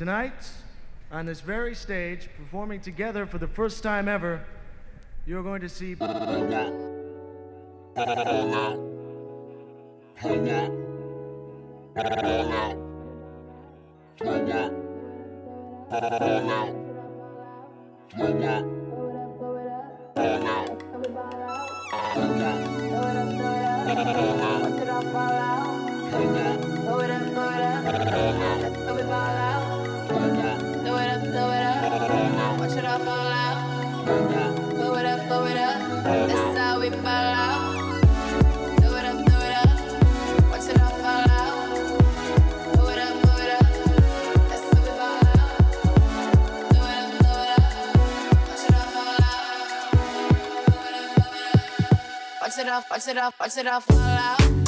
Tonight, on this very stage, performing together for the first time ever, you're going to see. Watch it off, watch it off, fall out. it off, watch it off, fall out.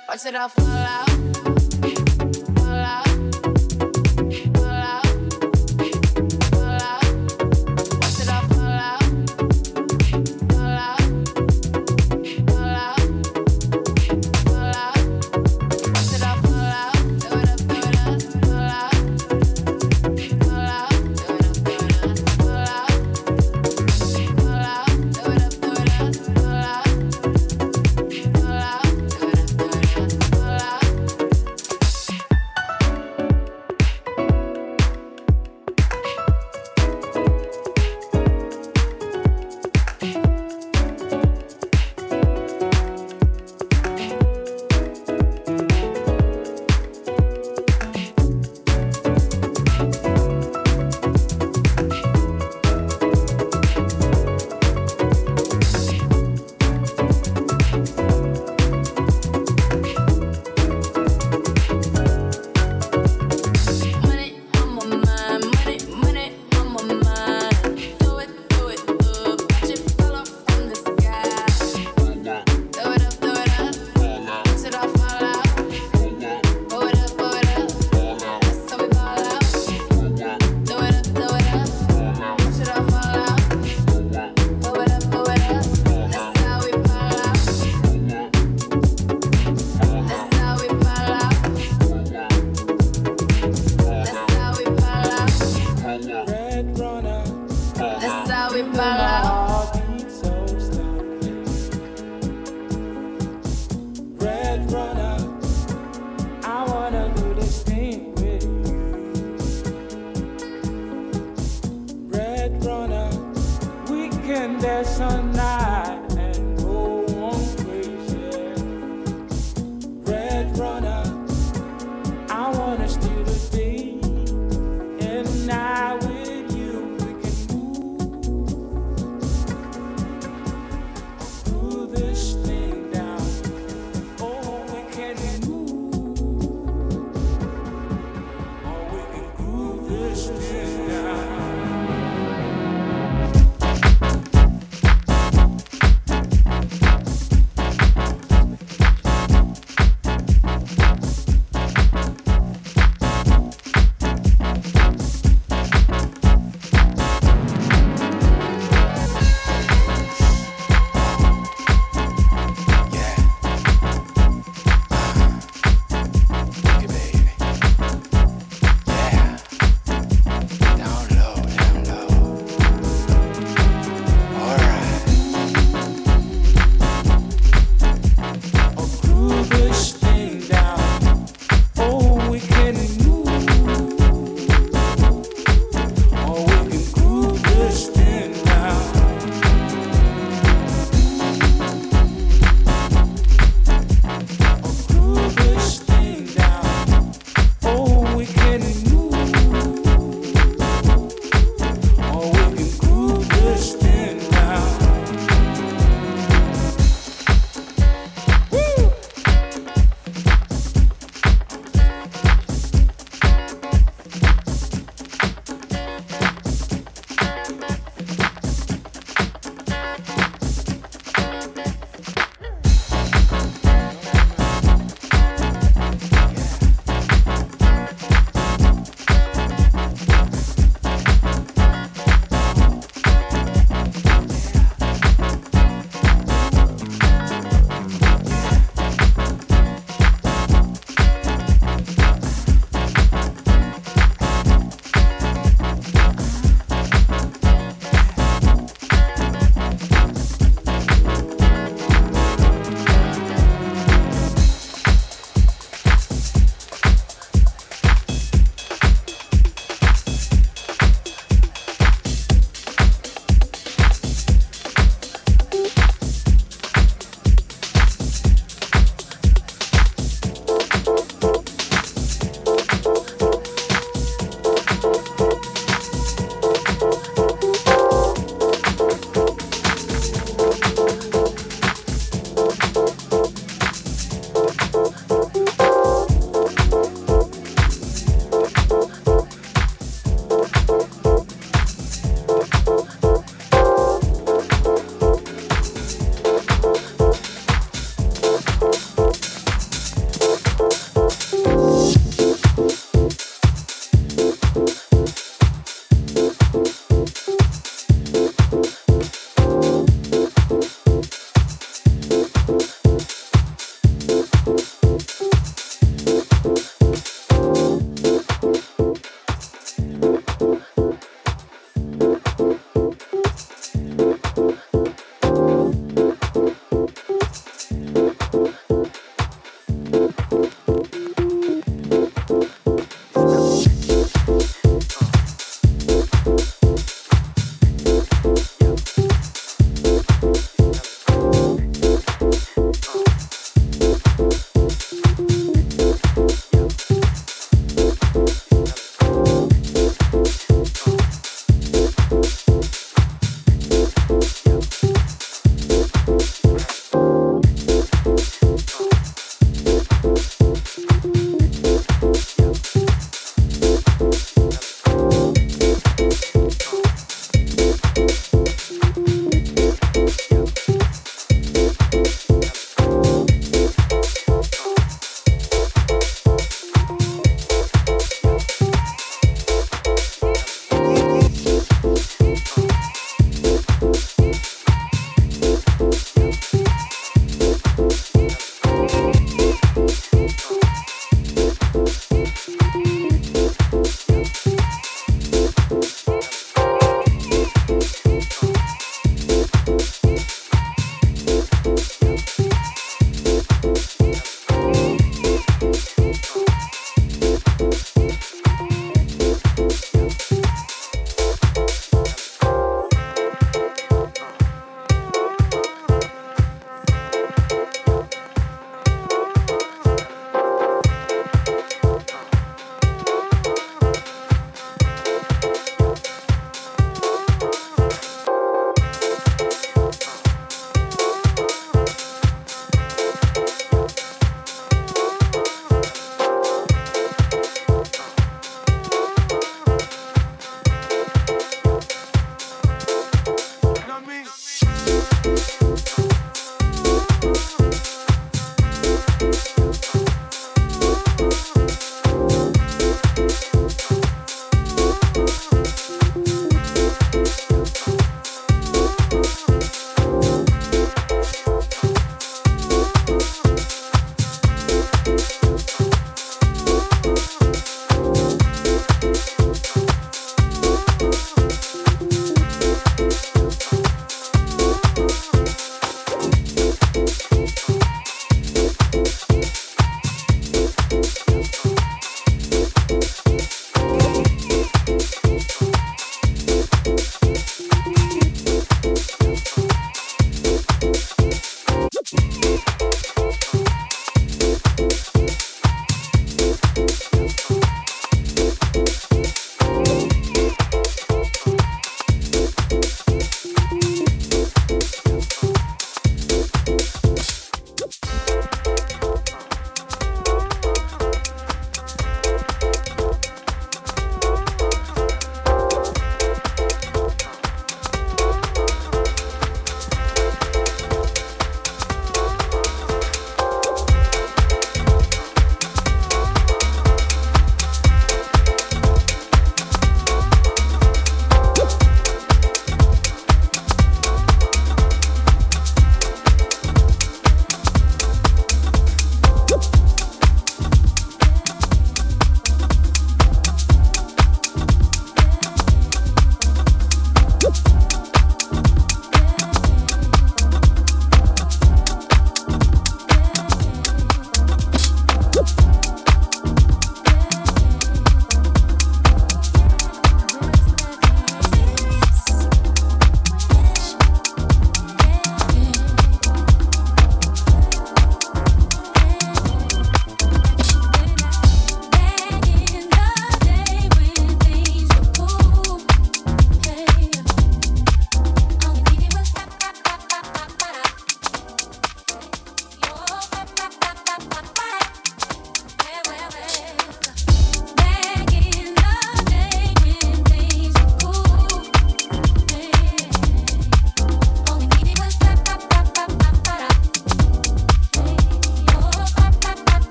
Take, take, run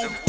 take.